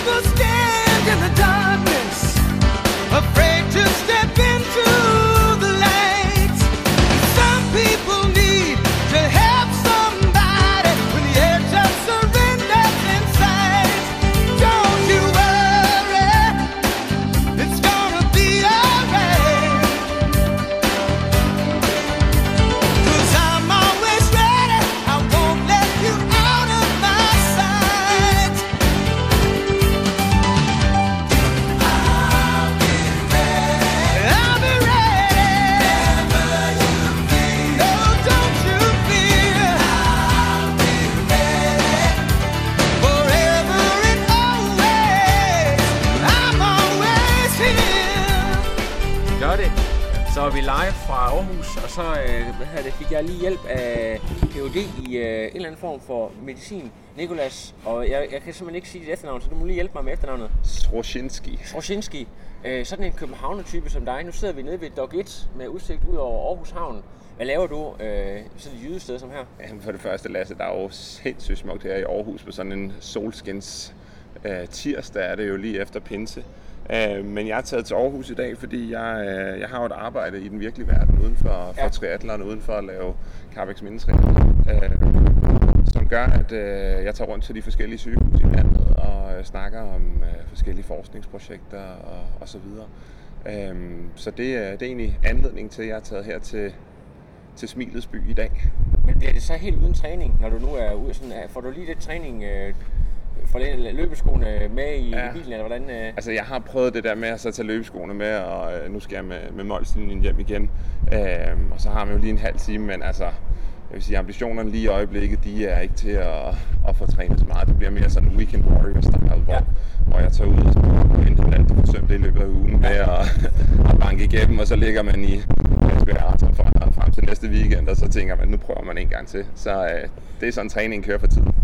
People stand in the darkness, hvad hedder det, fik jeg lige hjælp af Ph.D. i øh, en eller anden form for medicin. Nikolas, og jeg, jeg kan simpelthen ikke sige dit efternavn, så du må lige hjælpe mig med efternavnet. Sroshinski. Roshinski, øh, sådan en københavner-type som dig. Nu sidder vi nede ved Dog 1 med udsigt ud over Aarhus Havn. Hvad laver du øh, sådan et jydested som her? Jamen, For det første, Lasse, der er jo sindssygt smukt her i Aarhus på sådan en solskins øh, tirsdag er det jo lige efter pinse. Øh, men jeg er taget til Aarhus i dag, fordi jeg, øh, jeg har jo et arbejde i den virkelige verden uden for, for Ja. triathlon, uden for at lave Carbex Mindetræning, øh, som gør, at øh, jeg tager rundt til de forskellige sygehuse i landet og øh, snakker om øh, forskellige forskningsprojekter og, og så videre. Øh, så det, er- det er egentlig anledning til, at jeg er taget her til, til Smilets by i dag. Men bliver det så helt uden træning, når du nu er ude? Sådan, øh, får du lige lidt træning øh, for den løbeskoene med i, Ja. i bilen, eller hvordan? Øh? Altså, jeg har prøvet det der med at så tage løbeskoene med, og øh, nu skal jeg med, med målslinjen hjem igen. Øh, og så har man jo lige en halv time, men altså, jeg vil sige, ambitionerne lige i øjeblikket, de er ikke til at, at få trænet så meget. Det bliver mere sådan weekend warrior style, hvor, Ja. hvor jeg tager ud og så hente alt det forsømte i løbet af ugen med at, at banke igennem, og så ligger man i respirator fra, frem til næste weekend, og så tænker man, nu prøver man en gang til. Så øh, det er sådan, træningen kører for tiden.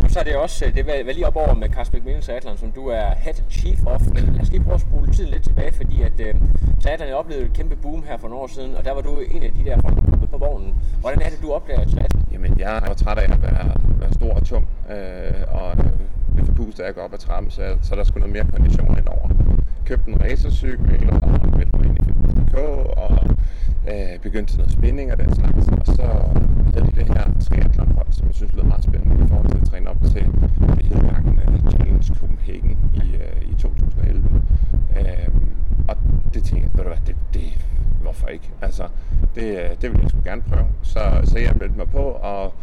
Lige så er det også, øh, det var, lige op over med Kasper Mikkelsen Triathlon, som du er head chief of. Men lad os lige prøve at spole tiden lidt tilbage, fordi at øh, triathlon oplevede et kæmpe boom her for nogle år siden, og der var du en af de der folk på vognen. Hvordan er det, du opdager triathlon? Jamen, jeg er træt af at være, være stor og tung, øh, og øh, lidt forpustet af at gå op ad trappen, så, så der skulle noget mere kondition ind over. Købte en racercykel og meldte mig ind i Fitness.dk og øh, begyndte til noget spænding og den slags. Og så havde de det her triathlonhold, som jeg synes lød meget spændende i forhold til at træne op til det hedgangende Challenge Copenhagen i, øh, i 2011. Øh, og det tænkte jeg, ved du hvad, det, det, hvorfor ikke? Altså, det, øh, det ville jeg sgu gerne prøve. Så, så jeg meldte mig på, og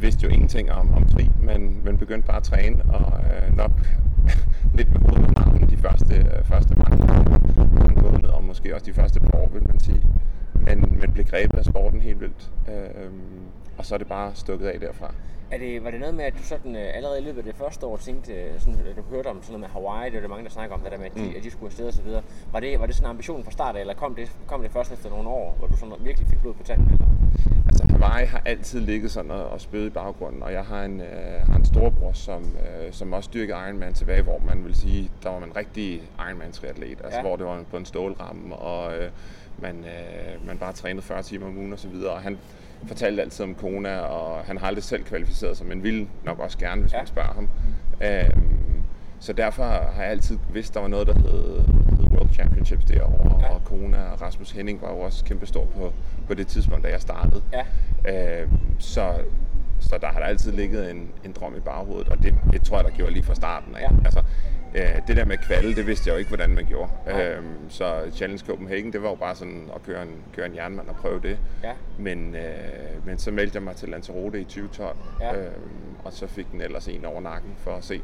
vidste jo ingenting om, om tri, men, men begyndte bare at træne, og øh, nok lidt med hovedet med armen de første, øh, første mange måneder, og måske også de første par år, vil man sige. Men, men blev grebet af sporten helt vildt. Øh, og så er det bare stukket af derfra. Er det, var det noget med, at du sådan, øh, allerede i løbet af det første år tænkte, øh, sådan, at du hørte om sådan noget med Hawaii, det er der mange, der snakker om, det der med, at de, mm. at de skulle afsted og så videre. Var det, var det sådan en ambition fra start af, eller kom det, kom det først efter nogle år, hvor du sådan virkelig fik blod på tanden? Eller? Altså Hawaii har altid ligget sådan og, og spøget i baggrunden, og jeg har en, øh, har en storebror, som, øh, som også dyrkede Ironman tilbage, hvor man vil sige, der var man rigtig Ironman-triatlet, altså Ja. hvor det var på en stålramme, og øh, man, øh, man bare trænede 40 timer om ugen og så videre, og han fortalte altid om Kona, og han har aldrig selv kvalificeret sig, men ville nok også gerne, hvis Ja. man spørger ham. Øh, så derfor har jeg altid vidst, der var noget, der hed, hed World Championships derovre, ja. og Kona og Rasmus Henning var jo også kæmpestor på, på det tidspunkt, da jeg startede. Ja. Øh, så, så der har der altid ligget en, en drøm i baghovedet, og det, det tror jeg, der gjorde lige fra starten af. Ja. Altså, øh, det der med kvalde, det vidste jeg jo ikke, hvordan man gjorde. Nej. Øh, så Challenge Copenhagen, det var jo bare sådan at køre en, køre en jernmand og prøve det. Ja. Men, øh, men så meldte jeg mig til Lanzarote i 2012, Ja. øh, og så fik den ellers en over nakken for at se,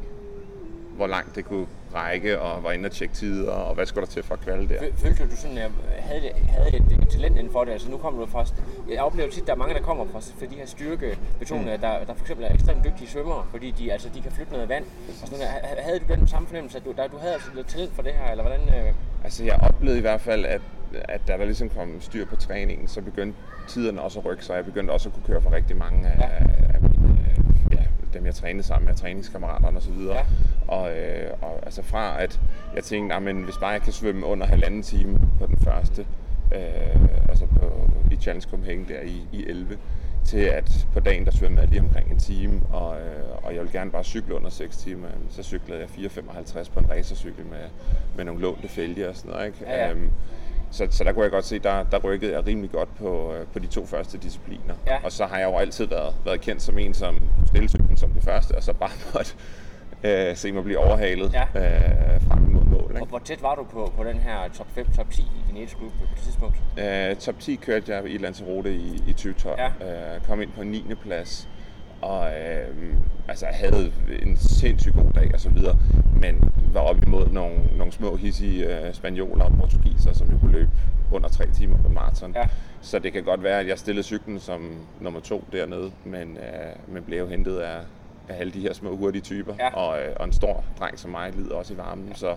hvor langt det kunne række, og var inde og tjekke tider, og hvad skulle der til for at kvalde der. Fø- Følte du, sådan, øh, havde, det- havde et, et talent inden for det? Altså nu kommer du fra... Jeg oplever tit, at der er mange, der kommer fra, fra de her styrkebetonede, mm. der, der for eksempel er ekstremt dygtige svømmere, fordi de, altså, de kan flytte noget vand. Og sådan, noget. Ha- havde du den samme fornemmelse, at du, der, du havde altså lidt talent for det her, eller hvordan? Øh, Altså jeg oplevede i hvert fald, at, at da der ligesom kom styr på træningen, så begyndte tiderne også at rykke sig. Jeg begyndte også at kunne køre for rigtig mange af, af dem jeg trænede sammen med, træningskammeraterne osv. Ja. Og, øh, og altså fra at jeg tænkte, "Nå, men hvis bare jeg kan svømme under halvanden time på den første, øh, altså på, i Challenge Copenhagen der i, i 11, til at på dagen der svømmede jeg lige omkring en time, og, øh, og jeg ville gerne bare cykle under 6 timer. Så cyklede jeg 4,55 på en racercykel med, med nogle lånte fælger og sådan noget. Ikke? Ja, ja. Øhm, så, så der kunne jeg godt se, der, der rykkede jeg rimelig godt på, øh, på de to første discipliner. Ja. Og så har jeg jo altid været, været kendt som en, som kunne stille cyklen som det første, og så bare måtte øh, se mig blive overhalet Ja. øh, frem mod mål. og Ikke? hvor tæt var du på, på den her top 5, top 10 i din age group på det tidspunkt? Øh, top 10 kørte jeg i Lanzarote i, i 2012. Ja. Øh, kom ind på 9. plads. Og øh, altså, havde en sindssygt god dag og så videre, men var op imod nogle, nogle små hissige øh, spanioler og portugiser, som jeg kunne løbe under 3 timer på maraton. Ja. Så det kan godt være, at jeg stillede cyklen som nummer to dernede, men, øh, men blev jo hentet af, af alle de her små hurtige typer. Ja. Og, øh, og en stor dreng som mig lider også i varmen. Så,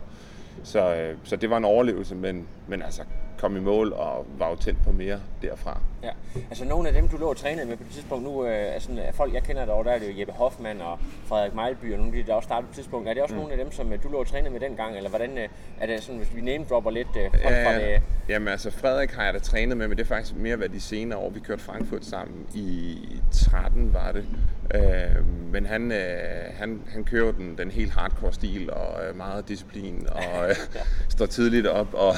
så, øh, så det var en overlevelse, men, men altså kom i mål og var jo tændt på mere derfra. Ja, altså nogle af dem, du lå og trænede med på det tidspunkt, nu øh, er sådan, af folk, jeg kender derovre, der er det jo Jeppe Hoffmann og Frederik Mejlby og nogle af de, der også startede på tidspunkt. Er det også mm. nogle af dem, som øh, du lå og trænede med dengang, eller hvordan øh, er det sådan, hvis vi name dropper lidt øh, folk fra det? Ja, jamen altså Frederik har jeg da trænet med, men det er faktisk mere været de senere år. Vi kørte Frankfurt sammen i 13 var det. Øh, men han, øh, han, han kører den, den helt hardcore stil og øh, meget disciplin og øh, står tidligt op og,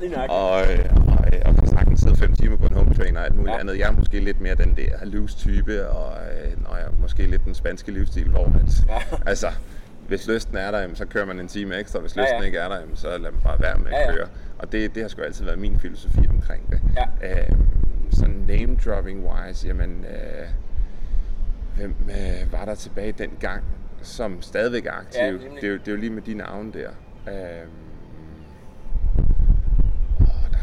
nøjagtigt. Og, øh, og, øh, og kan sagtens sidde fem timer på en home trainer og alt muligt Ja. andet. Jeg er måske lidt mere den der loose type og, øh, og jeg er måske lidt den spanske livsstil, hvor at, Ja. altså, hvis lysten er der, jamen, så kører man en time ekstra. Hvis Ja, lysten ja. ikke er der, jamen, så lad mig bare være med at Ja, ja. køre. Og det, det har sgu altid været min filosofi omkring det. Ja. Øhm, så name dropping wise, jamen, øh, hvem øh, var der tilbage dengang, som stadigvæk er aktiv? Ja, det, er jo, det er jo lige med de navne der. Der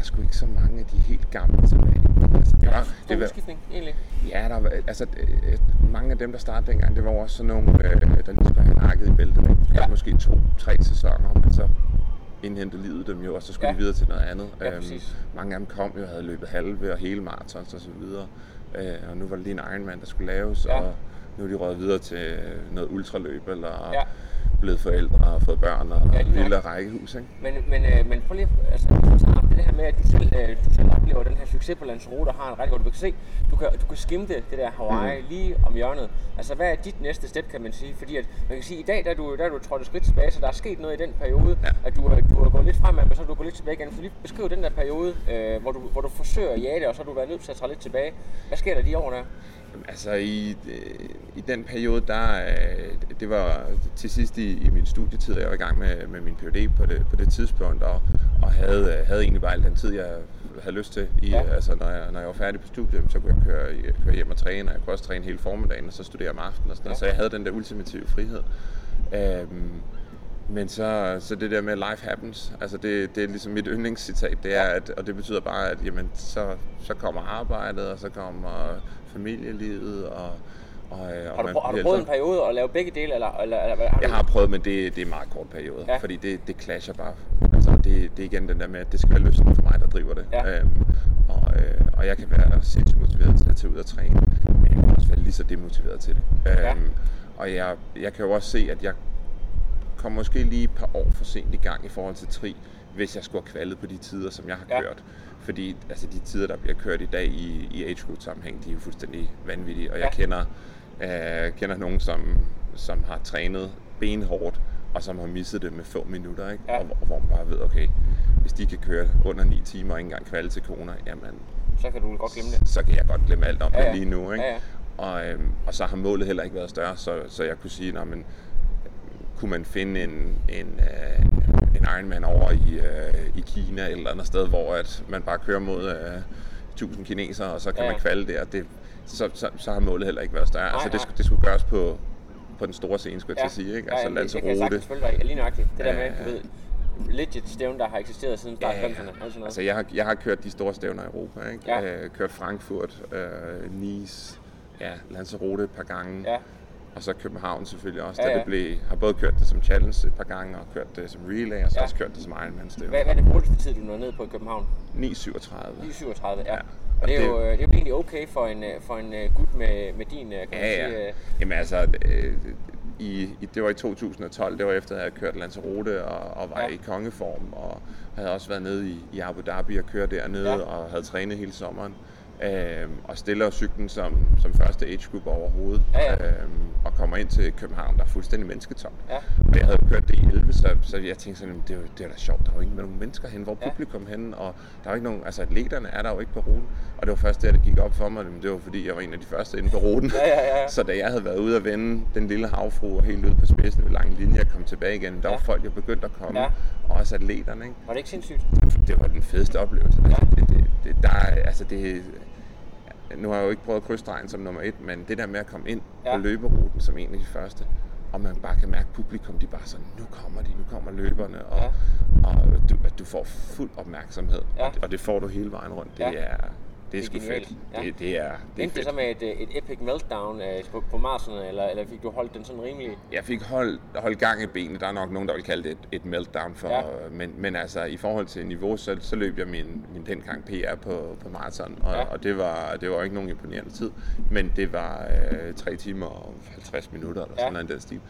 er sgu ikke så mange af de helt gamle tilbage. Altså, det var, det var, udskiftning, egentlig. Ja, der var, altså, øh, mange af dem, der startede dengang, det var også sådan nogle, øh, der lige skulle have nakket i bæltet. Ja. ja. måske to-tre sæsoner, men så indhentede livet dem jo, og så skulle Ja. ja. de videre til noget andet. Ja, Øhm, præcis. mange af dem kom jo og havde løbet halve og hele marathons og så videre. Øh, og nu var det lige en Ironman, der skulle laves, Ja. og nu er de røget videre til noget ultraløb, eller Ja. Blevet forældre og fået børn og Ja, lille rækkehus. Ikke? Men, men, øh, men prøv lige, altså, hvis vi tager det her med, at du selv, øh, du selv oplever den her succes på Lanzarote og har en rigtig godt, du kan se, du kan, du kan skimte det der Hawaii mm. lige om hjørnet. Altså, hvad er dit næste step, kan man sige? Fordi at, man kan sige, i dag, der er du, der er du trådt et skridt tilbage, så der er sket noget i den periode, ja. At du, er- du har gået lidt fremad, men så er du gået lidt tilbage igen. Så lige beskriv den der periode, øh, hvor, du, hvor du forsøger at jage det, og så har du været nødt til at træde lidt tilbage. Hvad sker der de år der? Jamen, Altså i, øh, i den periode, der, øh, det var til sidst i, i min studietid, jeg var i gang med, med min PhD på det, på det tidspunkt, og, og havde, øh, havde egentlig bare al den tid, jeg havde lyst til. I, Ja. altså, når, jeg, når jeg var færdig på studiet, så kunne jeg køre, køre hjem og træne, og jeg kunne også træne hele formiddagen, og så studere om aftenen og sådan noget. Ja. Så jeg havde den der ultimative frihed. Øhm, men så, så det der med life happens, altså det, det er ligesom mit yndlingscitat, det er, at, og det betyder bare, at jamen, så, så kommer arbejdet, og så kommer familielivet, og, og, og Har du, man har du prøvet en periode at lave begge dele, eller, eller, eller har jeg du, har prøvet, men det, det er en meget kort periode, Ja. ja. fordi det, det clasher bare. Altså, det, det er igen den der med, at det skal være lysten for mig, der driver det. Ja. Øhm, og, øh, og jeg kan være sindssygt motiveret til at tage ud og træne, men jeg kan også være lige så demotiveret til det. Ja. Øhm, og jeg, jeg kan jo også se, at jeg kommer måske lige et par år for sent i gang i forhold til tri, hvis jeg skulle have kvalet på de tider, som jeg har Ja. kørt. Fordi altså, de tider, der bliver kørt i dag i, i age group sammenhæng, de er jo fuldstændig vanvittige. Og jeg Ja. kender, øh, kender nogen, som, som har trænet benhårdt, og som har misset det med få minutter. Ikke? Ja. Og, hvor- hvor man bare ved, okay, hvis de kan køre under 9 timer og ikke engang kvalde til koner, jamen, så kan du godt glemme det. så kan jeg godt glemme alt om Ja, ja, det lige nu. Ikke? Ja, ja. Og, øhm, og så har målet heller ikke været større, så, så jeg kunne sige, nej, men, kunne man finde en, en, øh, en Ironman over i, øh, i Kina eller et andet sted, hvor at man bare kører mod øh, 1000 kinesere, og så kan ja. man kvalde der, det, så, så, så har målet heller ikke været større. Nej, altså, det, skulle, det skulle gøres på, på den store scene, skulle jeg Ja, til at sige. Ikke? ja, Altså jamen, det, det kan jeg sagtens følge dig i. Lige nøjagtigt. Det der med, Ja, du ja. ved, legit stævn, der har eksisteret siden start Ja, ja, ja. 50'erne. Alt sådan noget. Altså, jeg har, jeg har kørt de store stævner i Europa, ikke? Ja. Øh, kørt Frankfurt, øh, Nice, ja, Lanzarote et par gange. Ja, Og så København selvfølgelig også, Ja, ja, ja. det blev, har både kørt det som challenge et par gange, og kørt det som relay, og så Ja. også kørt det som Ironman hvad, hvad er det hurtigste tid, du nåede ned på i København? 9.37. 9.37, ja. Ja. Og det er, jo, det- øh, det er jo egentlig okay for en, øh, for en øh, gut med, med din, kan man Ja, sige. ja. Jamen altså, øh, i, i, det var i 2012, det var efter, at jeg havde kørt Lanzarote og, og var Ja. i kongeform, og havde også været nede i, i Abu Dhabi og kørt dernede, ja. og havde trænet hele sommeren. Øhm, og stiller cyklen som, som første age group overhovedet, Ja, ja. Øhm, og kommer ind til København, der er fuldstændig mennesketom. Ja. Og jeg havde kørt det i 11, så, så jeg tænkte sådan, det er, jo, det er da sjovt, der er jo ikke nogen mennesker hen, hvor Ja. publikum henne, og der er jo ikke nogen, altså atleterne er der jo ikke på ruten. Og det var først der, det gik op for mig, det var fordi, jeg var en af de første inde på ruten. Ja, ja, ja. Så da jeg havde været ude at vende den lille havfru og helt ude på spidsen ved lang linje og kom tilbage igen, der Ja. var folk jo begyndt at komme, Ja. og også atleterne, ikke? var det ikke sindssygt? Det var den fedeste oplevelse. Ja. Altså, det, det, det, der, er- altså det, nu har jeg jo ikke prøvet krydsstregen som nummer et, men det der med at komme ind Ja. på løberuten som en af de første, og man bare kan mærke publikum, de bare sådan, nu kommer de, nu kommer løberne, og, Ja. og du, at du får fuld opmærksomhed, Ja. og, det, og det får du hele vejen rundt. Det Ja. er, det er sgu fedt. Ja. Det, det er, det Endte det så med et, et epic meltdown øh, på, på Marserne, eller, eller fik du holdt den sådan rimelig? Jeg fik holdt, holdt gang i benene. Der er nok nogen, der vil kalde det et, et meltdown. For, Ja. men, men altså, i forhold til niveau, så, så løb jeg min, min dengang PR på, på maraton. Og, Ja. og det, var, det var ikke nogen imponerende tid. Men det var øh, 3 timer og 50 minutter, eller Ja. sådan noget den stil.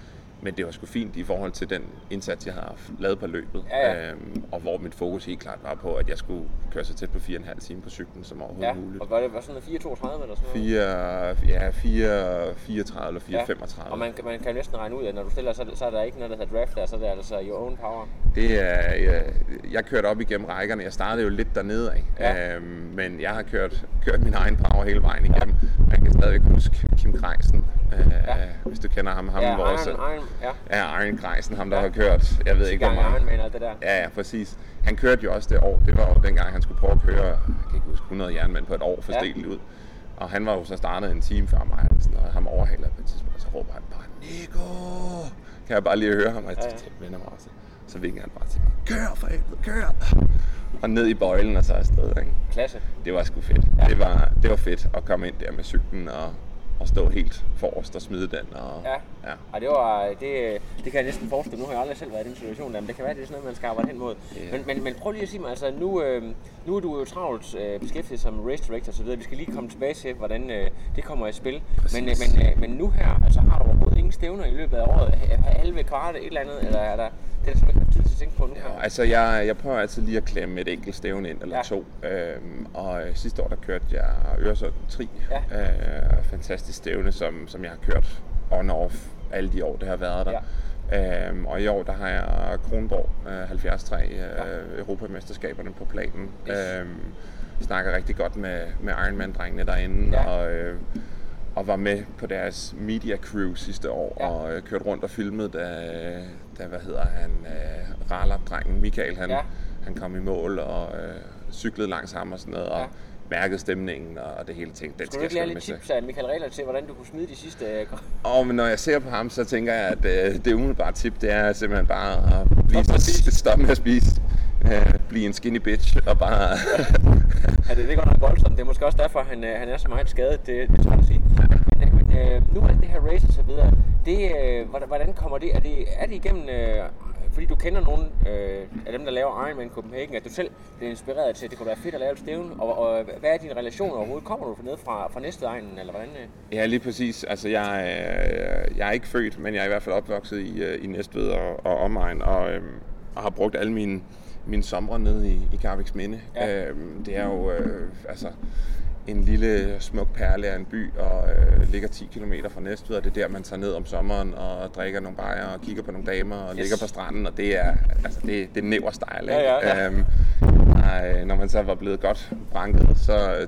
Men det var sgu fint i forhold til den indsats, jeg havde lavet på løbet. Ja, ja. Øhm, og hvor mit fokus helt klart var på, at jeg skulle køre så tæt på 4,5 timer på cyklen som overhovedet Ja, muligt. og var det var sådan noget 4.32 eller sådan noget? 4, ja, 4, 34 eller 4, Ja. 35. Og man, kan- man kan næsten regne ud, at når du stiller, så, er så er der ikke noget, der hedder draft der, så er det altså your own power. Det er, jeg, jeg kørte op igennem rækkerne. Jeg startede jo lidt dernede af, Ja. øhm, men jeg har kørt, kørt min egen power hele vejen igennem. Man kan stadigvæk huske Kim Greisen, øh, Ja. hvis du kender ham. ham Ja, vores, Iron, Iron, ja. Ja, Iron Greisen, ham der Ja. har kørt, jeg ved ikke hvor meget. Ironman og alt det der. Ja, ja, præcis. Han kørte jo også det år. Det var jo dengang, han skulle prøve at køre, jeg kan ikke huske, 100 jernmænd på et år for Ja. ud. Og han var jo så startet en time før mig, og sådan noget. ham overhaler på et tidspunkt, og så råber han bare, Nico! Kan jeg bare lige høre ham, og jeg Ja, vender mig også. Så vinker han bare til mig, kør for helvede, kør! Og ned i bøjlen og så afsted, ikke? Klasse. Det var sgu fedt. Ja. Det, var, det var fedt at komme ind der med cyklen og, og stå helt forrest og smide den. Og, Ja. Ja. Ej, det, var, det, det kan jeg næsten forestille. Nu har jeg aldrig selv været i den situation, der, men det kan være, det er sådan noget, man skal arbejde hen mod. Ja. Men, men, men prøv lige at sige mig, altså nu, øh, nu er du jo travlt øh, beskæftiget som race director osv. Vi skal lige komme tilbage til, hvordan øh, det kommer i spil. Men, øh, Præcis. men, øh, men nu her, altså har du overhovedet ingen stævner i løbet af året? Ha- Halve, kvarte, et eller andet? Eller er der, det er der simpelthen ikke tid til at tænke på nu her? Ja, altså jeg, jeg prøver altid lige at klemme et enkelt stævne ind eller Ja. to. Øhm, og øh, sidste år der kørte jeg Øresund Tri. Ja. Øh, fantastisk stævne, som, som jeg har kørt on og off alle de år, det har været der. Ja. Øhm, og i år der har jeg Kronborg øh, 73 øh, Ja. Europamesterskaberne på planen. Yes. Øhm, snakker rigtig godt med, med Ironman-drengene derinde. Ja. Og, øh, og var med på deres media crew sidste år Ja. og øh, kørte rundt og filmede, da, da hvad hedder han, øh, Ralap-drengen Michael, han, Ja. ja. han kom i mål og øh, cyklede langs ham og sådan noget, og Ja. Ja. mærkede stemningen og, det hele ting. Den Skulle du ikke lære jeg lidt tips af Michael Rehler til, hvordan du kunne smide de sidste... Øh, Og men når jeg ser på ham, så tænker jeg, at øh, det umiddelbare tip, det er simpelthen bare at blive Stop med at spise. stop med at spise. Øh, blive en skinny bitch og bare... Ja, det, det går nok voldsomt. Det er måske også derfor, han, øh, han er så meget skadet, det, det tager at sige. Men, øh, men øh, nu er det her race og så videre, det, øh, hvordan, hvordan kommer det? Er det, er det igennem, øh, fordi du kender nogle øh, af dem, der laver Ironman Copenhagen, at du selv bliver inspireret til, at det kunne være fedt at lave et stævne? Og, og hvad er din relation overhovedet? Kommer du ned fra, fra næste egnen, eller hvordan? Øh? Ja, lige præcis. Altså, jeg, øh, jeg er ikke født, men jeg er i hvert fald opvokset i, øh, i Næstved og, og omegn, og, øhm, og har brugt alle mine, mine somre nede i, i Karviks Minde. Ja. Øhm, det er jo øh, altså, en lille smuk perle af en by, og øh, ligger 10 km fra Næstved, og det er der, man tager ned om sommeren og drikker nogle bajer og kigger på nogle damer og yes. ligger på stranden, og det er, altså, det, det er næver style. Ja, ja, ja. Øhm, og, når man så var blevet godt branket, så øh,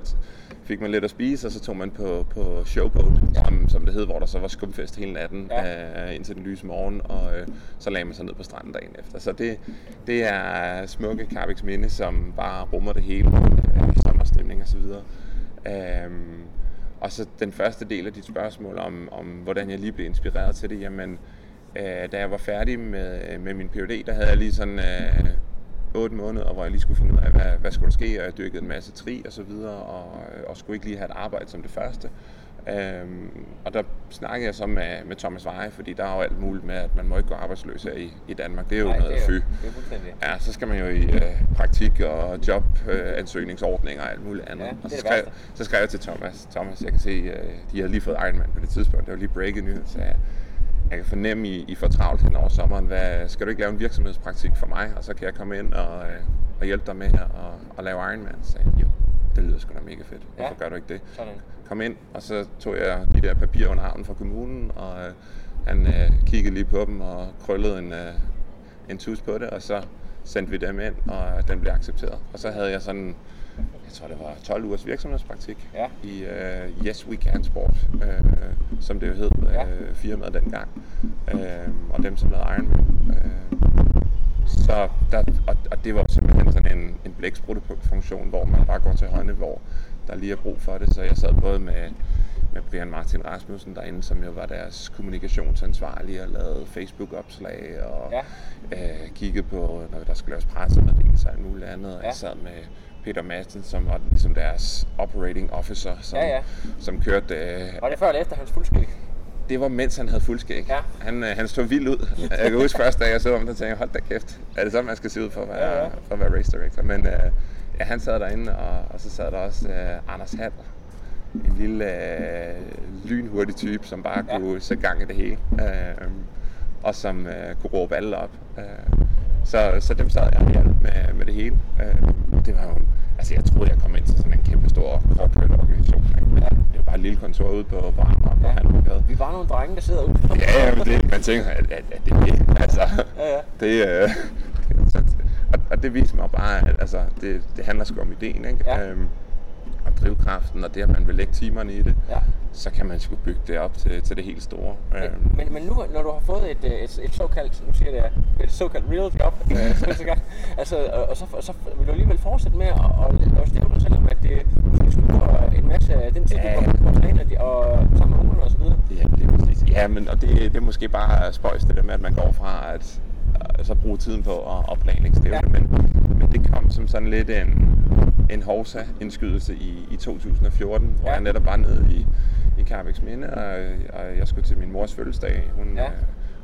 fik man lidt at spise, og så tog man på, på showboat, ja. som, som det hed, hvor der så var skumfest hele natten Ja. øh, indtil den lyse morgen, og øh, så lagde man sig ned på stranden dagen efter. Så det, det er smukke Karviks Minde, som bare rummer det hele, øh, sommerstemning og så videre. Øhm, og så den første del af dit spørgsmål om, om hvordan jeg lige blev inspireret til det, jamen, øh, da jeg var færdig med, øh, med min PhD, der havde jeg lige sådan øh, 8 måneder, hvor jeg lige skulle finde ud af, hvad, hvad skulle der ske, og jeg dyrkede en masse tri og så videre, og, og skulle ikke lige have et arbejde som det første. Øhm, og der snakkede jeg så med, med Thomas Veje, fordi der er jo alt muligt med, at man må ikke gå arbejdsløs her i, i Danmark. Det er jo Nej, noget det er fy. jo- det er. Ja, så skal man jo i øh, praktik og jobansøgningsordninger og alt muligt andet. Ja, og så skrev, så skrev jeg til Thomas, Thomas, jeg kan se, øh, de havde lige fået Ironman på det tidspunkt, det var lige breaking news, så jeg, jeg kan fornemme, I, I får travlt hen over sommeren. Hvad, skal du ikke lave en virksomhedspraktik for mig, og så kan jeg komme ind og, øh, og hjælpe dig med at og, og lave Ironman? Så sagde jo, det lyder sgu da mega fedt. Hvorfor Ja. gør du ikke det? Sådan. Kom ind, og så tog jeg de der papirer under armen fra kommunen, og øh, han øh, kiggede lige på dem og krøllede en, øh, en tus på det, og så sendte vi dem ind, og den blev accepteret. Og så havde jeg sådan, tror det var 12 ugers virksomhedspraktik Ja. i øh, Yes We Can Sport, øh, som det jo hed, Ja. øh, firmaet dengang, øh, og dem som lavede Ironman. Øh, så der, og, og det var simpelthen sådan en, en blæksprutte-funktion, hvor man bare går til hånden, hvor der lige er brug for det. Så jeg sad både med, med Brian Martin Rasmussen derinde, som jo var deres kommunikationsansvarlig og lavede Facebook-opslag og Ja. øh, kiggede på, når der skulle laves pressemeddelelser og muligt andet. Og Ja. jeg sad med Peter Madsen, som var ligesom deres operating officer, som, Ja, ja. som kørte... Øh, Var det før eller efter hans fuldskæg? det var mens han havde fuldskæg. Ja. Han, øh, han stod vild ud. Jeg kan huske første dag, jeg så ham, der tænkte jeg, hold da kæft, er det sådan, man skal se ud for at være, Ja, ja. For at være race director? Men øh, ja, han sad derinde, og, og så sad der også øh, Anders Hall, en lille øh, lynhurtig type, som bare Ja. kunne sætte gang i det hele. Øh, og som øh, kunne råbe alle op. Øh, så, så dem sad jeg og hjalp med, med det hele. Øh, det var jo, altså jeg troede, jeg kom ind til sådan en kæmpe stor organisation. Ikke? Men det var bare et lille kontor ude på, Amager, på Ja. Handelgade. Vi var nogle drenge, der sidder ude. Ja, ja, men det, man tænker, at, at, at det er det. Altså, Ja, ja. det, øh, så, og, og det viser mig bare, at altså, det, det handler sgu om ideen, ikke? Ja. Øhm, drivkraften, og det, at man vil lægge timerne i det, Ja. så kan man sgu bygge det op til, til det helt store. Øhm, Men, men nu, når du har fået et, øh, et, et såkaldt, nu siger jeg det, et såkaldt real job, øh, altså, og, og så, så vil du alligevel fortsætte med at, at lave stævner, selvom at det måske sluger en masse af den tid, Ja. du går på træne og sammen med ungerne og så videre. Ja, det er præcis. Ja, men og det, det er måske bare spøjs det der med, at man går fra at øh, så bruge tiden på at, at planlægge stævne, ja. men, men det kom som sådan lidt en, en hovsa-indskydelse i, i 2014, hvor Ja. jeg netop var nede i, i Carbex Minde, og, og jeg skulle til min mors fødselsdag. Hun, Ja. øh,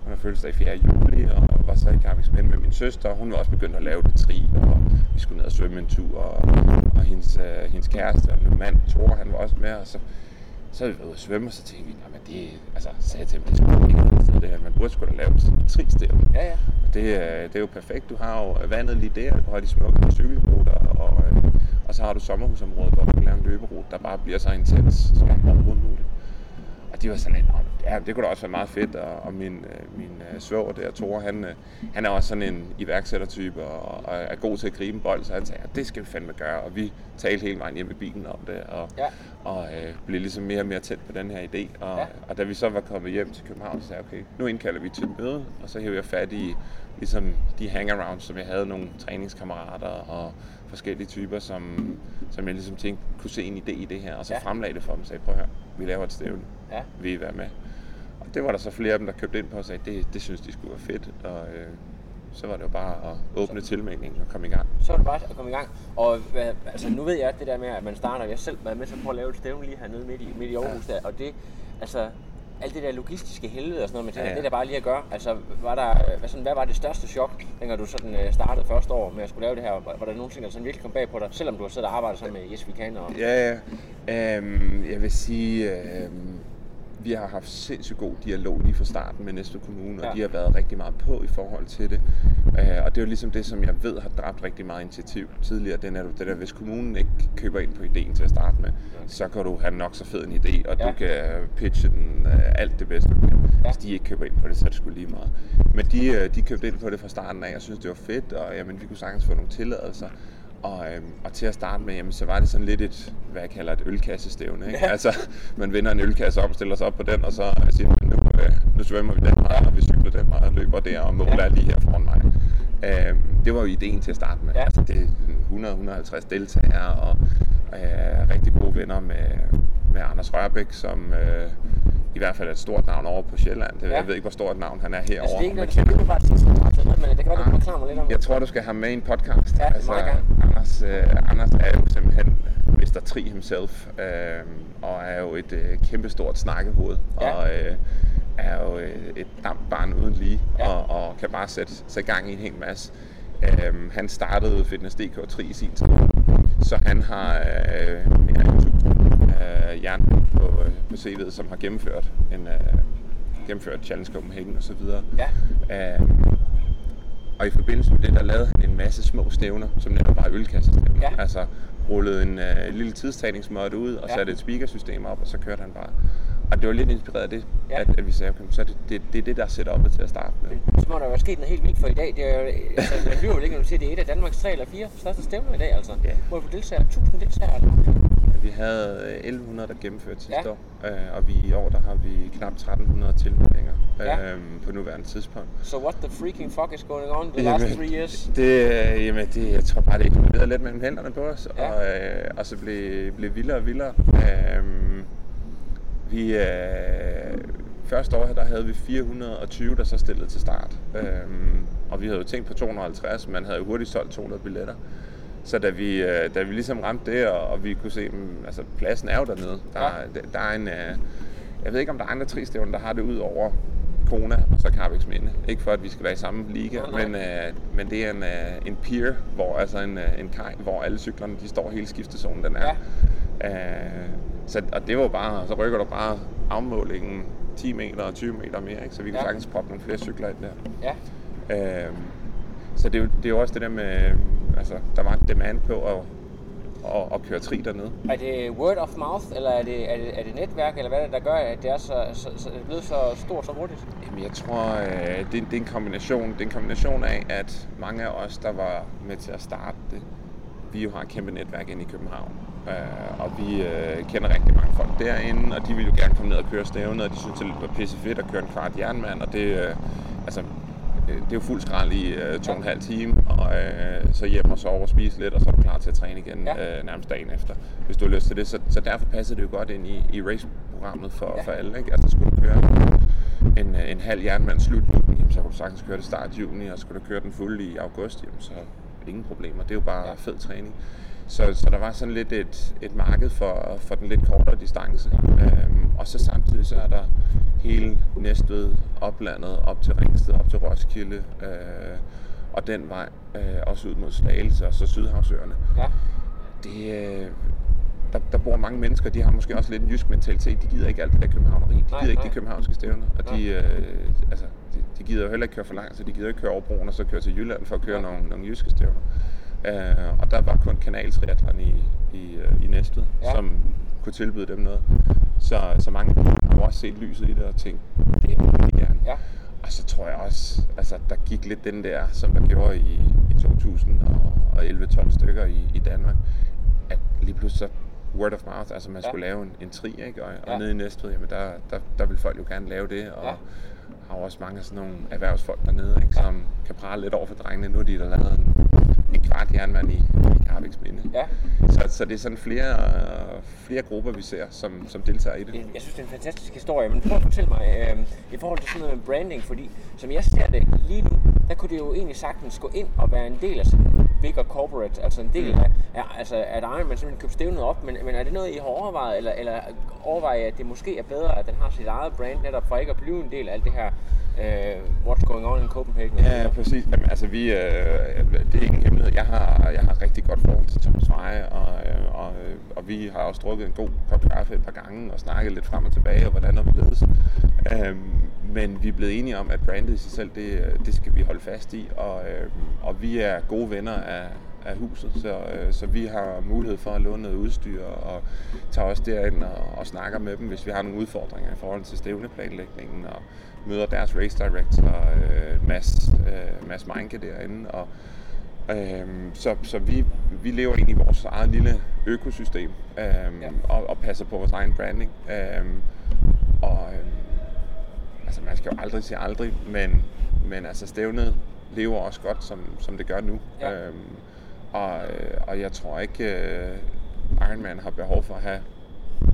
hun har fødselsdag 4. juli, og var så i Carbex Minde med min søster. Hun var også begyndt at lave det tri, og vi skulle ned og svømme en tur, og, og hendes, øh, hendes kæreste og min mand, Thor, han var også med, og så så havde vi været ude at svømme, og så tænkte vi, at det, altså, så sagde jeg til ham, det da ikke fedt sted, det her. Man burde sgu da lave et tristævne. Ja, ja. Og det, øh, det er jo perfekt. Du har jo vandet lige der, du har de smukke cykelruter, og, øh, og så har du sommerhusområdet, hvor du kan lave en løberute, der bare bliver så intens som overhovedet muligt. Og de var sådan lidt, "Nå, ja, det kunne da også være meget fedt, og, og min, øh, min øh, svøger der, Thor, han, øh, han er også sådan en iværksættertype, og, og er god til at gribe en bold, så han sagde, ja, det skal vi fandme gøre, og vi talte hele vejen hjem i bilen om det, og, Ja. og øh, blev ligesom mere og mere tæt på den her idé. Og, Ja. og da vi så var kommet hjem til København, så sagde jeg, okay, nu indkalder vi til et møde, og så hævde jeg fat i ligesom de hangarounds, som jeg havde nogle træningskammerater og forskellige typer, som, som jeg ligesom tænkte kunne se en idé i det her, og så Ja. ja. fremlagde det for dem og sagde, prøv at høre, vi laver et stævne, Ja. vil I være med? Og det var der så flere af dem, der købte ind på og sagde, det, det synes de skulle være fedt, og øh, så var det jo bare at åbne tilmeldingen og komme i gang. Så er det bare at komme i gang. Og hvad, altså, nu ved jeg det der med, at man starter. Jeg selv været med til at prøve at lave et stævne lige hernede midt i, midt i Aarhus. Der, og det, altså, alt det der logistiske helvede og sådan noget, tænker, Ja, ja. det er da bare lige at gøre. Altså, var der, hvad, sådan, hvad var det største chok, dengang du sådan øh, startede første år med at skulle lave det her? Var, var der nogen ting, der sådan virkelig kom bag på dig, selvom du har siddet og arbejdet sammen med Yes We Can? Og, Ja, ja. Øhm, jeg vil sige, øhm, vi har haft sindssygt god dialog lige fra starten med Næstved Kommune, og Ja. de har været rigtig meget på i forhold til det. Øh, og det er jo ligesom det, som jeg ved har dræbt rigtig meget initiativ tidligere. Det er det der, hvis kommunen ikke køber ind på ideen til at starte med, så kan du have nok så fed en idé, og Ja. du kan pitche den øh, alt det bedste. du kan. Ja. Hvis de ikke køber ind på det, så er det sgu lige meget. Men de, øh, de købte ind på det fra starten af, jeg synes, det var fedt, og jamen, vi kunne sagtens få nogle tilladelser. Og, øhm, og til at starte med, jamen, så var det sådan lidt et, hvad jeg kalder et ølkassestævne. Ikke? Ja. Altså, man vinder en ølkasse op og stiller sig op på den, og så siger man, nu, øh, nu svømmer vi den vej, og vi cykler den vej, og løber der, og måler Ja. er lige her foran mig. Øhm, det var jo ideen til at starte med. Ja. Altså, det er 100-150 deltagere, og øh, rigtig gode venner med, med Anders Rørbæk, som øh, i hvert fald er et stort navn over på Sjælland. Det, Ja. Jeg ved ikke, hvor stort navn han er herovre. Altså, det er ikke noget, du umiddelbart synes, som ret men det kan være, du kan forklare mig lidt om jeg tror, du skal have med i en podcast. Ja, er meget gerne. Anders, øh, Anders er jo simpelthen Mr. Tri himself, øh, og er jo et øh, kæmpestort snakkehoved, Ja. og øh, er jo øh, et dampbarn uden lige, Ja. og, og kan bare sætte, sætte gang i en hel masse. Øh, han startede Fitness.dk Tri i sin tid, så han har øh, mere end 1000 øh, jern på, øh, på CV'et, som har gennemført en øh, gennemført Challenge Copenhagen og så videre. Ja. Øhm, og i forbindelse med det, der lavede han en masse små stævner, som netop var ølkassestævner. Ja. Altså rullede en øh, lille tidstagningsmåtte ud og Ja. satte et speakersystem op, og så kørte han bare. Og det var lidt inspireret af det, Ja. ja. at, at vi sagde, okay, så er det, det, det er det, der sætter op til at starte med. Så må der være sket noget helt vildt for i dag. Det er, jo- altså, man bliver jo ikke, når du siger, det er et af Danmarks tre eller fire største stævner i dag, altså. Ja. Hvor du deltager 1000 deltagere. hvad? Vi havde øh, 1100, der gennemførte sidste Ja. år, øh, og vi, i år der har knap 1300 tilmeldinger Ja. øhm, på nuværende tidspunkt. So what the freaking fuck is going on the last three years? Det, jamen, det, jeg tror bare, det eksploderede lidt mellem hænderne på os, Ja. og, øh, og så blev, blev vildere og vildere. Øhm, vi, øh, første år her, der havde vi 420, der så stillede til start. Øhm, og vi havde jo tænkt på 250, men havde jo hurtigt solgt 200 billetter. Så da vi, øh, da vi ligesom ramte det, og, og vi kunne se, mm, altså pladsen er jo dernede. Der, Ja. der, der er en, øh, jeg ved ikke, om der er andre tristævner, der har det ud over Kona og så Carbex Minde. Ikke for, at vi skal være i samme liga, nej. men, øh, men det er en, øh, en pier, hvor, altså en, øh, en kaj, hvor alle cyklerne de står hele skiftezonen, den er. Øh, så, og det var bare, så rykker du bare afmålingen 10 meter og 20 meter mere, ikke? så vi kan Ja. ja. sagtens proppe nogle flere cykler ind der. Ja. Øh, så det er, det er jo også det der med, øh, altså der var demand på at, at, at køre tri dernede. Er det word of mouth, eller er det, er det, er det netværk, eller hvad er det, der gør, at det er, så, så, så det er blevet så stort så hurtigt? Jamen, jeg tror, øh, det, det, er en kombination. Det er en kombination af, at mange af os, der var med til at starte det, vi jo har et kæmpe netværk inde i København. Øh, og vi øh, kender rigtig mange folk derinde, og de vil jo gerne komme ned og køre stævnet, og de synes, det var pisse fedt at køre en kvart jernmand, og det, øh, altså, øh, det er jo fuld skrald i øh, to og en halv time, og øh, så hjem og sove og spise lidt, og så er du klar til at træne igen Ja. øh, nærmest dagen efter, hvis du har lyst til det. Så, så derfor passer det jo godt ind i, i raceprogrammet for, Ja. for alle. Ikke? Altså skulle du køre en, øh, en halv jernmand slut juni, jamen, så kan du sagtens køre det start juni, og skulle du køre den fulde i august, jamen, så ingen problemer. Det er jo bare Ja. fed træning. Så, så der var sådan lidt et, et marked for, for den lidt kortere distance. Øhm, og så samtidig så er der hele Næstved, oplandet, op til Ringsted, op til Roskilde, øh, og den vej øh, også ud mod Slagelse og så Sydhavsøerne. Ja. Det, øh, der, der bor mange mennesker, de har måske også lidt en jysk mentalitet. De gider ikke alt det der københavneri. De Nej, gider ikke nej. de københavnske stævner. Og de, øh, altså, de, de gider jo heller ikke køre for langt, så de gider ikke køre over broen og så køre til Jylland for at køre Ja. nogle, nogle jyske stævner. Øh, og der var kun kanaltriathlon i, i, øh, i Næstved, Ja. som kunne tilbyde dem noget. Så, så mange har jo også set lyset i det og tænkt, det vil jeg gerne. Ja. Og så tror jeg også, altså der gik lidt den der, som der gjorde i, i 2011-12 stykker i, i Danmark, at lige pludselig så word of mouth, altså man Ja. ja. skulle lave en, en tri, ikke? Og, og Ja. ja. nede i Næstved, jamen der, der, der vil folk jo gerne lave det, og Ja. ja. har jo også mange af sådan nogle erhvervsfolk dernede, ikke? Ja. som kan prale lidt over for drengene. Nu er de der lavet en, en kvart jernmand i, i Minde. Ja. Så, så det er sådan flere, flere grupper, vi ser, som, som deltager i det. Det- Jeg synes, det er en fantastisk historie, men prøv at fortælle mig øh, i forhold til sådan noget med branding, fordi som jeg ser det lige nu, der kunne det jo egentlig sagtens gå ind og være en del af sådan en bigger corporate, altså en del af, af altså at Ironman simpelthen købe stævnet op, men, men er det noget, I har overvejet, eller, eller overveje, at det måske er bedre, at den har sit eget brand, netop for ikke at blive en del af alt det her, øh, what's going on in Copenhagen? Ja, videre? præcis. Jamen, altså, vi, øh, det er ingen hemmelighed. Jeg har, jeg har rigtig godt forhold til Thomas Veje, og, øh, og, øh, og vi har også drukket en god kop kaffe et par gange og snakket lidt frem og tilbage, og hvordan og hvorledes. Øhm, men vi er blevet enige om, at brandet i sig selv, det, øh, det skal vi holde fast i, og, øh, og vi er gode venner af, af huset, så, øh, så vi har mulighed for at låne noget udstyr, og tager også derind og, og snakker med dem, hvis vi har nogle udfordringer i forhold til stævneplanlægningen, og møder deres race director, øh, Mads, øh, Mads Meinke derinde, og Øhm, så så vi, vi lever egentlig i vores eget lille økosystem øhm, Ja. og, og passer på vores egen branding. Øhm, og øhm, altså man skal jo aldrig sige aldrig, men, men altså stævnet lever også godt, som, som det gør nu. Ja. Øhm, og, øh, og jeg tror ikke, øh, Ironman har behov for at have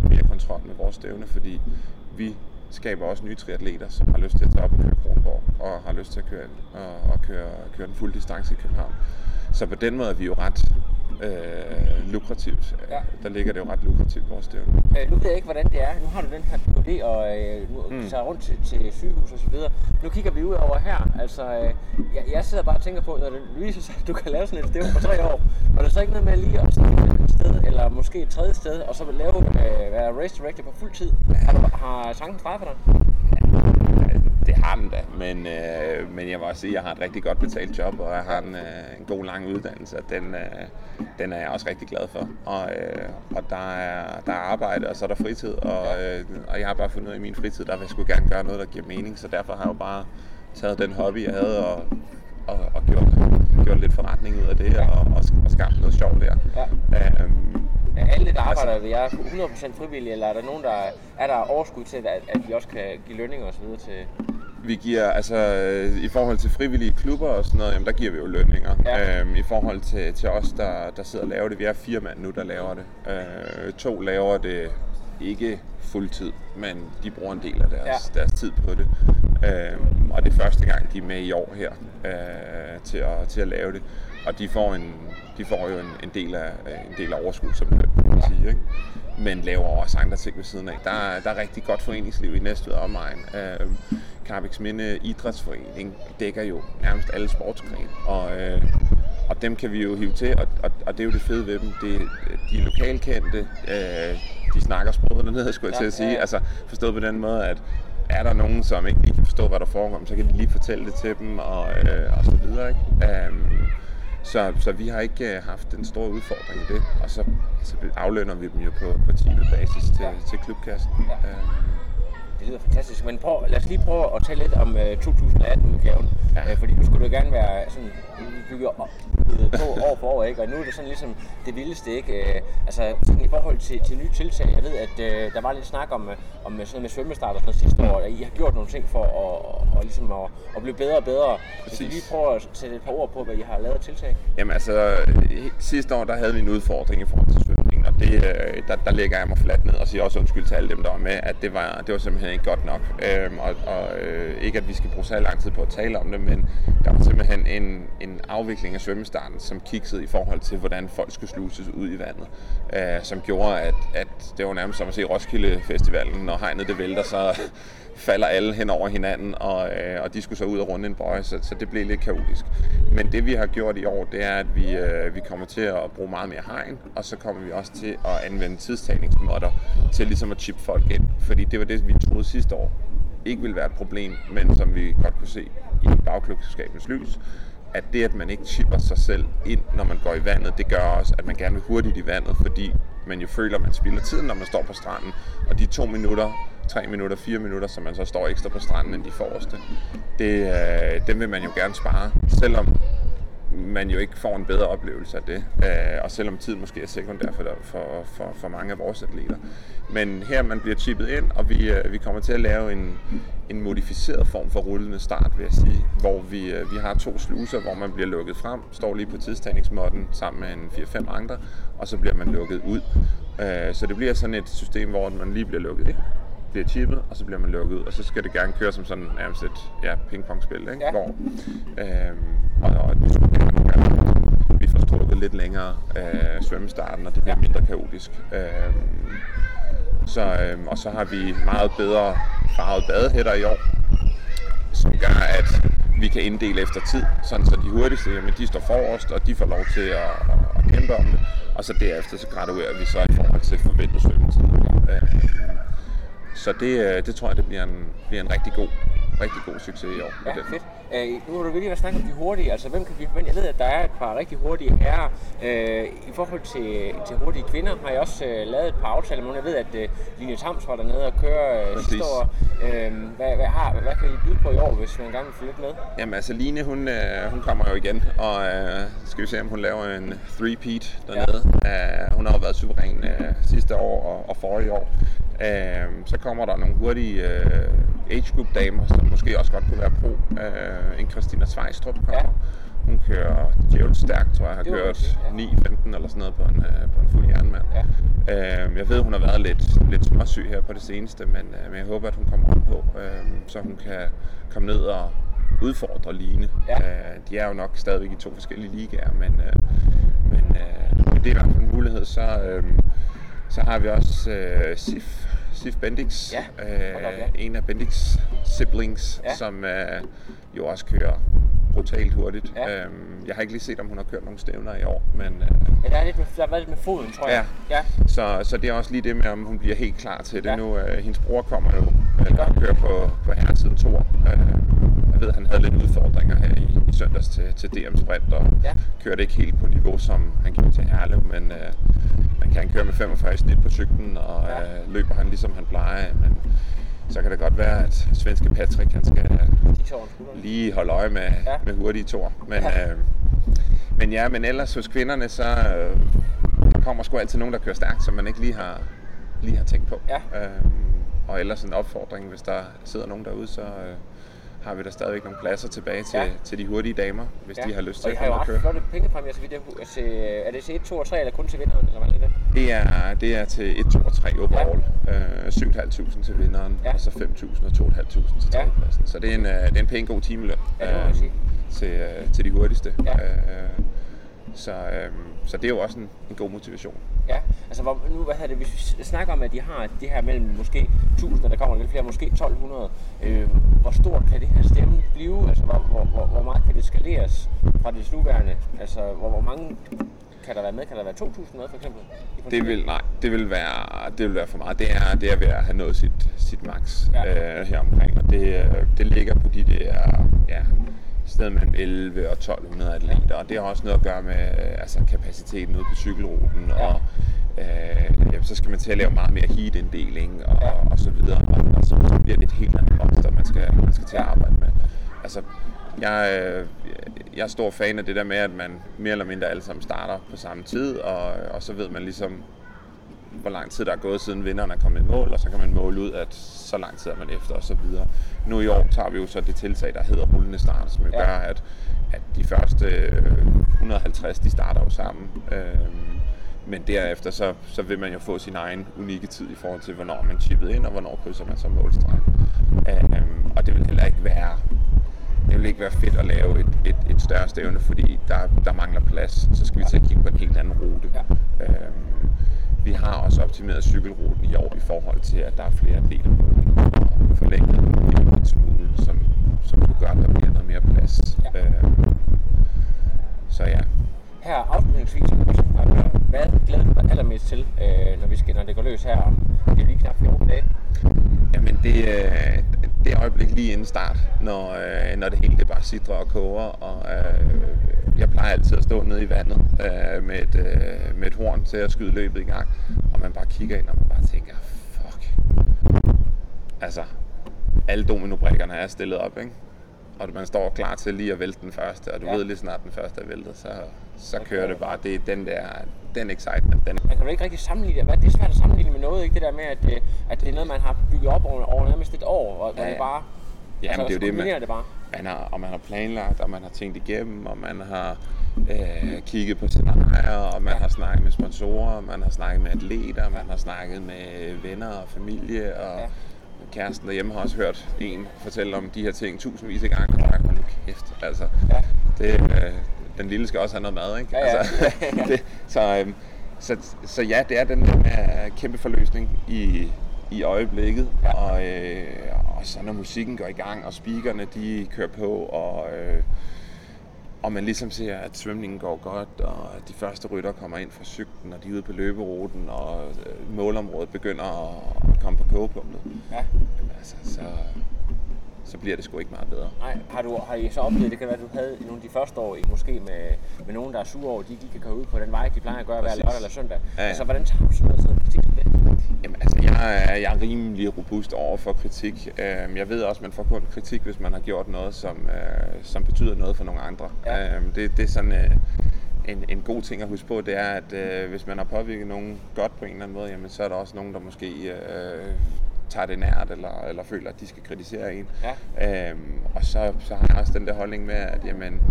mere kontrol med vores stævne, fordi vi skaber også nye triatleter, som har lyst til at tage op og køre Kronborg, og har lyst til at køre, og, og køre, køre den fulde distance i København. Så på den måde er vi jo ret øh, lukrativt. Ja. Der ligger det jo ret lukrativt, vores stævne. Øh, nu ved jeg ikke, hvordan det er. Nu har du den her PhD, og øh, nu mm. tager rundt til, til sygehus og så videre. Nu kigger vi ud over her. Altså, øh, jeg, jeg sidder bare og tænker på, når det viser sig, at du kan lave sådan et stævne på tre år, og der er så ikke noget med lige at starte et andet sted, eller måske et tredje sted, og så lave, øh, være race director på fuld tid. Har, du, har tanken streget for dig? Det har den da, men, øh, men jeg vil også sige, at jeg har et rigtig godt betalt job, og jeg har en, øh, en god lang uddannelse, og den, øh, den er jeg også rigtig glad for. Og, øh, og der, er, der er arbejde, og så er der fritid, og, øh, og jeg har bare fundet ud af, at i min fritid, der vil jeg skulle gerne gøre noget, der giver mening, så derfor har jeg jo bare taget den hobby, jeg havde, og, og, og gjort, gjort lidt forretning ud af det, og, og, og skabt noget sjovt der. Ja. Øhm, Er alle, der arbejder ved jer 100% frivillige, eller er der nogen, der er der overskud til, at, at de også kan give lønninger og så videre til... Vi giver, altså øh, i forhold til frivillige klubber og sådan noget, jamen der giver vi jo lønninger. Ja. Øhm, I forhold til, til os, der, der sidder og laver det, vi er fire mand nu, der laver det. Øh, to laver det ikke fuldtid, men de bruger en del af deres, Ja. deres tid på det. Øhm, og det er første gang, de er med i år her øh, til, at, til at lave det. Og de får, en, de får jo en, en, del af, en del af overskud, som løn, kan man sige. Ikke? Men laver også andre ting ved siden af. Der, er- der er rigtig godt foreningsliv i Næstved og omegn. Øh, Carbex Minde Idrætsforening dækker jo nærmest alle sportsgrene. Og, øh, og dem kan vi jo hive til, og, og, og det er jo det fede ved dem. Det, de er lokalkendte, øh, de snakker sproget dernede, skulle jeg Ja, til at sige. ja, ja. Altså forstået på den måde, at er der nogen, som ikke lige kan forstå, hvad der foregår, så kan de lige fortælle det til dem, og, øh, og så videre. Ikke? Um, så, så vi har ikke øh, haft en stor udfordring i det, og så, så aflønner vi dem jo på, på timebasis til, Ja. til klubkassen. Ja. Øhm, Det lyder fantastisk, men prøv, lad os lige prøve at tale lidt om uh, 2018-udgaven. Ja. Uh, fordi nu skulle jo gerne være sådan bygget op bygget på år for år, ikke? Og nu er det sådan ligesom det vildeste, ikke? Uh, altså sådan i forhold til, til nye tiltag. Jeg ved, at uh, der var lidt snak om, uh, om sådan noget med svømmestart og sådan noget sidste år. og I har gjort nogle ting for at, og, og ligesom at, at blive bedre og bedre. Hvis vi Præcis. lige prøver at sætte et par ord på, hvad I har lavet tiltag. Jamen altså, sidste år der havde vi en udfordring i forhold til og det, øh, der, der lægger jeg mig fladt ned og siger også undskyld til alle dem, der var med, at det var, det var simpelthen ikke godt nok. Øhm, og og øh, ikke at vi skal bruge så lang tid på at tale om det, men der var simpelthen en, en afvikling af svømmestarten, som kiksede i forhold til, hvordan folk skulle sluses ud i vandet, øh, som gjorde, at, at det var nærmest som at se Roskilde Festivalen, når hegnet det vælter, så falder alle hen over hinanden, og, øh, og de skulle så ud og runde en bøje, så, så det blev lidt kaotisk. Men det vi har gjort i år, det er, at vi, øh, vi kommer til at bruge meget mere hegn, og så kommer vi også til at anvende tidstagningsmåtter til ligesom at chippe folk ind, fordi det var det, vi troede sidste år ikke ville være et problem, men som vi godt kunne se i bagklubskabens lys, at det, at man ikke chipper sig selv ind, når man går i vandet, det gør også, at man gerne vil hurtigt i vandet, fordi man jo føler, at man spilder tiden, når man står på stranden. Og de to minutter, 3 minutter, 4 minutter, som man så står ekstra på stranden end de forreste, det, øh, dem vil man jo gerne spare, selvom man jo ikke får en bedre oplevelse af det. Øh, og selvom tiden måske er sekundær for, for, for, for mange af vores atleter. Men her man bliver chippet ind, og vi, øh, vi kommer til at lave en, en modificeret form for rullende start, vil jeg sige. Hvor vi, øh, vi har to sluser, hvor man bliver lukket frem, står lige på tidstagningsmåtten sammen med en 4-5 andre, og så bliver man lukket ud. Øh, så det bliver sådan et system, hvor man lige bliver lukket ind bliver chippet, og så bliver man lukket ud, og så skal det gerne køre som sådan nærmest et ja, pingpongspil, ikke? Ja. hvor øhm, og, og vi gerne vi får strukket lidt længere øh, svømmestarten, og det bliver mindre kaotisk. Øhm, så, øhm, og så har vi meget bedre farvede badehætter i år, som gør, at vi kan inddele efter tid, sådan så de hurtigste, jamen, de står forrest, og de får lov til at, at, at kæmpe om det, og så derefter så graduerer vi så i forhold til forventet svømmetid. Øhm, så det, øh, det tror jeg, det bliver en, bliver en rigtig god, rigtig god succes i år. Ja, den. fedt. Øh, nu har du virkelig været snakket om de hurtige. Altså, hvem kan vi forvente? Jeg ved, at der er et par rigtig hurtige herrer. Øh, I forhold til, til hurtige kvinder har jeg også øh, lavet et par aftaler med. Jeg ved, at øh, Line Tams var dernede og køre øh, sidste år. Øh, hvad, hvad, har, hvad kan I byde på i år, hvis man gerne vil følge med? Jamen altså Line, hun, øh, hun kommer jo igen, og øh, skal vi se, om hun laver en three-peat dernede. Ja. Øh, hun har jo været suveræn øh, sidste år og, og forrige år. Øh, så kommer der nogle hurtige øh, age group damer, som måske også godt kunne være pro. Øh, en Christina Svejstrup kommer. Ja. Hun kører djævligt stærkt, tror jeg, har kørt sige, ja. 9-15 eller sådan noget på en, øh, på en fuld jernmand. Ja. Øh, jeg ved, hun har været lidt, lidt småsyg her på det seneste, men, øh, men jeg håber, at hun kommer op på, øh, så hun kan komme ned og udfordre Line. Ja. Øh, de er jo nok stadigvæk i to forskellige ligaer, men, øh, men, øh, det er i hvert fald en mulighed. Så, øh, så har vi også øh, Sif, Sif Bendix, Ja, øh, op, ja. en af Bendix siblings, Ja. som øh, jo også kører brutalt hurtigt. Ja. Øhm, jeg har ikke lige set, om hun har kørt nogle stævner i år, men øh, Ja, der, er lidt med, der har været lidt med foden, tror jeg. Ja. så, så det er også lige det med, om hun bliver helt klar til det Ja. nu. Øh, hendes bror kommer jo øh, og kører på, på herretiden Tor. Øh, jeg ved, han havde lidt udfordringer her i, i søndags til, til DM Sprint, og Ja. kørte ikke helt på niveau, som han gjorde til Herlev, men øh, man kan køre med 45 i snit på cyklen, og Ja. øh, løber han ligesom han plejer. Men så kan det godt være, at svenske Patrick han skal lige holde øje med, Ja. med hurtige tor. Men, Ja. ja. Øh, men ja, men ellers hos kvinderne, så øh, der kommer sgu altid nogen, der kører stærkt, som man ikke lige har, lige har tænkt på. Ja. Øh, og ellers en opfordring, hvis der sidder nogen derude, så øh, har vi der stadigvæk nogle pladser tilbage til, Ja. til de hurtige damer, hvis ja. de har lyst til og at I har jo komme og ret køre. flotte pengepræmier, så vidt jeg hu- altså, er det til 1, 2 og 3, eller kun til vinderen, eller hvad er det? Det er, det er til 1, 2 og 3 overall. Ja. Øh, 7.500 til vinderen, Ja. og så 5.000 og 2.500 til Ja. tredjepladsen. Så det er en, øh, det er en pæn god timeløn Ja, det må man sige. til, øh, til de hurtigste. Ja. Øh, så, øh, så det er jo også en, en god motivation. Ja, altså hvor, nu, hvad hedder det, hvis vi snakker om, at de har det her mellem måske 1000, og der kommer lidt flere, måske 1200, øh, hvor stort kan det her stemme blive? Altså hvor, hvor, hvor, hvor meget kan det skaleres fra det nuværende? Altså hvor, hvor mange kan der være med? Kan der være 2000 med for eksempel? Det vil, nej, det vil være, det vil være for meget. Det er, det er ved at have nået sit, sit max Ja. ja. øh, her omkring, og det, øh, det ligger på de der, ja, sted mellem 11 og 1200 atleter, og det har også noget at gøre med øh, altså, kapaciteten ude på cykelruten, Ja. og øh, jamen, så skal man til at lave meget mere heat-inddeling og, Ja. og så videre, og, og så, så bliver det et helt andet monster, man skal, man skal til at arbejde med. Altså, jeg, øh, jeg er stor fan af det der med, at man mere eller mindre alle sammen starter på samme tid, og, og så ved man ligesom, hvor lang tid der er gået siden vinderen er kommet i mål, og så kan man måle ud, at så lang tid er man efter og så videre. Nu i år tager vi jo så det tiltag, der hedder rullende start, som jo Ja. gør, at, at de første øh, 150, de starter jo sammen. Øhm, men derefter, så, så vil man jo få sin egen unikke tid i forhold til, hvornår man chippet ind, og hvornår krydser man så målstregen. Øhm, og det vil heller ikke være det vil ikke være fedt at lave et, et, et større stævne, fordi der, der mangler plads. Så skal vi til at kigge på en helt anden rute. Ja. Øhm, vi har også optimeret cykelruten i år i forhold til, at der er flere atleter på den, og forlænget den en smule, som, som jo gør, at der bliver noget mere plads. Ja. Øhm, så ja, Her afslutningsvis, hvad glæder du dig allermest til, øh, når, vi skal, når det går løs her om det er lige knap 14 dage? Jamen det, øh, det er øjeblik lige inden start, når, øh, når det hele det bare sidder og koger, og øh, jeg plejer altid at stå nede i vandet øh, med, et, øh, med et horn til at skyde løbet i gang, og man bare kigger ind, og man bare tænker, fuck. Altså, alle dominobrikkerne er stillet op, ikke? Og man står klar til lige at vælte den første, og du Ja. ja. ved lige snart den første er væltet, så, så kører det bare. Det er den der, den excitement, den Man kan jo ikke rigtig sammenligne det. Hvad- Det er svært at sammenligne med noget, ikke? Det der med, at, øh, at det er noget, man har bygget op over, over nærmest et år, og ja, Ja, det ja. bare... Ja, men det er jo det, man- det bare. man har, og man har planlagt, og man har tænkt igennem, og man har øh, kigget på scenarier, og man har snakket med sponsorer, og man har snakket med atleter, man har snakket med venner og familie, og Ja. ja. kæresten derhjemme har også hørt en fortælle om de her ting tusindvis af gange, og bare, hold nu kæft, altså, Ja. det, øh, den lille skal også have noget mad, ikke? Ja, ja. Altså, det, så, øhm, så, så ja, det er den der med kæmpe forløsning i, i øjeblikket, Ja. og, øh, og så når musikken går i gang, og speakerne de kører på, og, øh, og man ligesom ser, at svømningen går godt, og de første rytter kommer ind fra cyklen, og de er ude på løberuten, og øh, målområdet begynder at, at komme på kogepunktet. Ja. Jamen, altså, så, så bliver det sgu ikke meget bedre. Nej, har, du, har I så oplevet, det kan være, at du havde nogle af de første år, måske med, med nogen, der er sure over, de ikke kan komme ud på den vej, de plejer at gøre hver Præcis. lørdag eller søndag. Ja. Altså, hvordan tager du sådan noget, sådan kritik det? Jamen, altså, jeg er, jeg er rimelig robust over for kritik. Øhm, Jeg ved også, at man får kun kritik, hvis man har gjort noget, som, øh, som betyder noget for nogle andre. Ja. Øhm, Det, det er sådan øh, en, en god ting at huske på, det er, at øh, hvis man har påvirket nogen godt på en eller anden måde, jamen, så er der også nogen, der måske øh, tager det nært, eller, eller føler, at de skal kritisere en. Ja. Øhm, og så, så har jeg også den der holdning med, at jamen,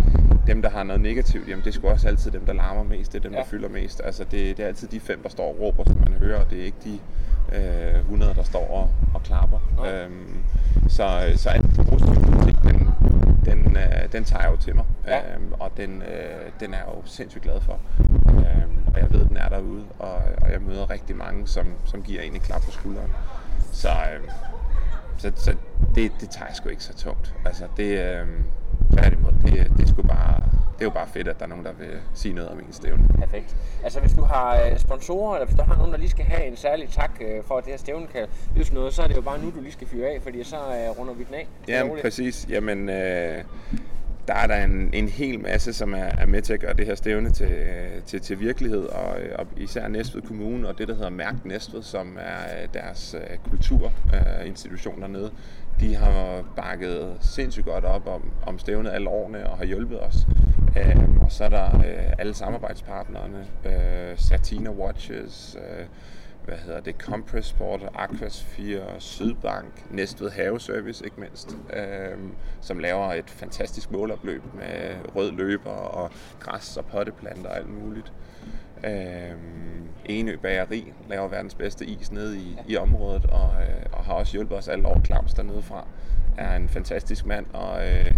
dem, der har noget negativt, jamen det er sgu også altid dem, der larmer mest, det er dem, Ja. der fylder mest. Altså det, det er altid de fem, der står og råber, som man hører, og det er ikke de øh, 100, der står og, og klapper. Nej. Øhm, så, så alt den positive kritik, den, den, øh, den tager jeg jo til mig, Ja. øhm, og den, øh, den er jeg jo sindssygt glad for. Øhm, og jeg ved, den er derude, og, og jeg møder rigtig mange, som, som giver en et klap på skulderen. Så, øh, så, så det, det tager jeg sgu ikke så tungt. Altså det, øh, tværtimod, det, det, er sgu bare, det er jo bare fedt, at der er nogen, der vil sige noget om en stævne. Perfekt. Altså hvis du har øh, sponsorer, eller hvis der har nogen, der lige skal have en særlig tak øh, for, at det her stævne kan sådan noget, så er det jo bare nu, du lige skal fyre af, fordi så øh, runder vi den af. Ja, præcis. Jamen, øh, der er der en, en hel masse, som er, er med til at gøre det her stævne til, til, til virkelighed, og, øh, og især Næstved Kommune og det, der hedder Mærk Næstved, som er øh, deres øh, kulturinstitution dernede. De har bakket sindssygt godt op om, om stævnet alle årene og har hjulpet os. Øh, og så er der øh, alle samarbejdspartnerne, øh, Satina Watches, øh, hvad hedder det, Compressport, Aquas Aquasphere, Sydbank, Næstved Haveservice ikke mindst, øh, som laver et fantastisk målopløb med rød løber og græs og potteplanter og alt muligt. Øh, Enø Bageri laver verdens bedste is nede i, i området og, øh, og har også hjulpet os alle over Claus dernede fra er en fantastisk mand og øh,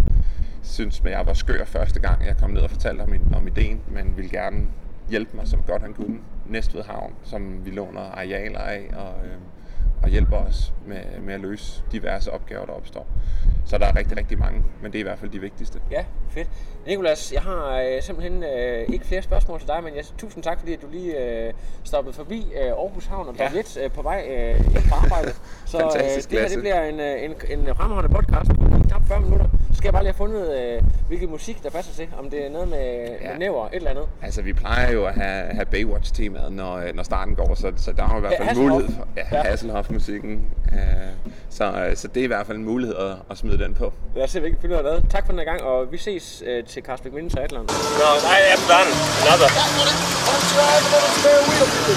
synes, at jeg var skør første gang, jeg kom ned og fortalte ham om ideen, men ville gerne hjælpe mig, som godt han kunne. Næstved Havn, som vi låner arealer af, og, øh, og hjælper os med, med at løse diverse opgaver, der opstår. Så der er rigtig, rigtig mange, men det er i hvert fald de vigtigste. Ja, fedt. Nikolas, jeg har øh, simpelthen øh, ikke flere spørgsmål til dig, men jeg, tusind tak, fordi du lige øh, stoppede forbi øh, Aarhus Havn og blev Ja. lidt øh, på vej øh, hjem fra arbejde. Så øh, det her det bliver en, øh, en, en fremragende podcast på lige knap 40 minutter. Så skal jeg bare lige have fundet, øh, hvilken musik, der passer til. Om det er noget med, ja. Ja. med næver, et eller andet. Altså, vi plejer jo at have, have Baywatch-temaet, når, øh, når starten går, så, så der er jo i hvert Ja, fald Hasselhoff. mulighed for ja, Ja. Hasselhoff-musikken. Øh, så, øh, så det er i hvert fald en mulighed at, at smide den på. Lad os se, hvilken film der er lavet. Tak for den her gang, og vi ses øh, til Karlsbæk Minde Triathlon. No, I am done. Another.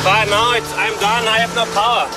But no, it's, I'm done. I have no power.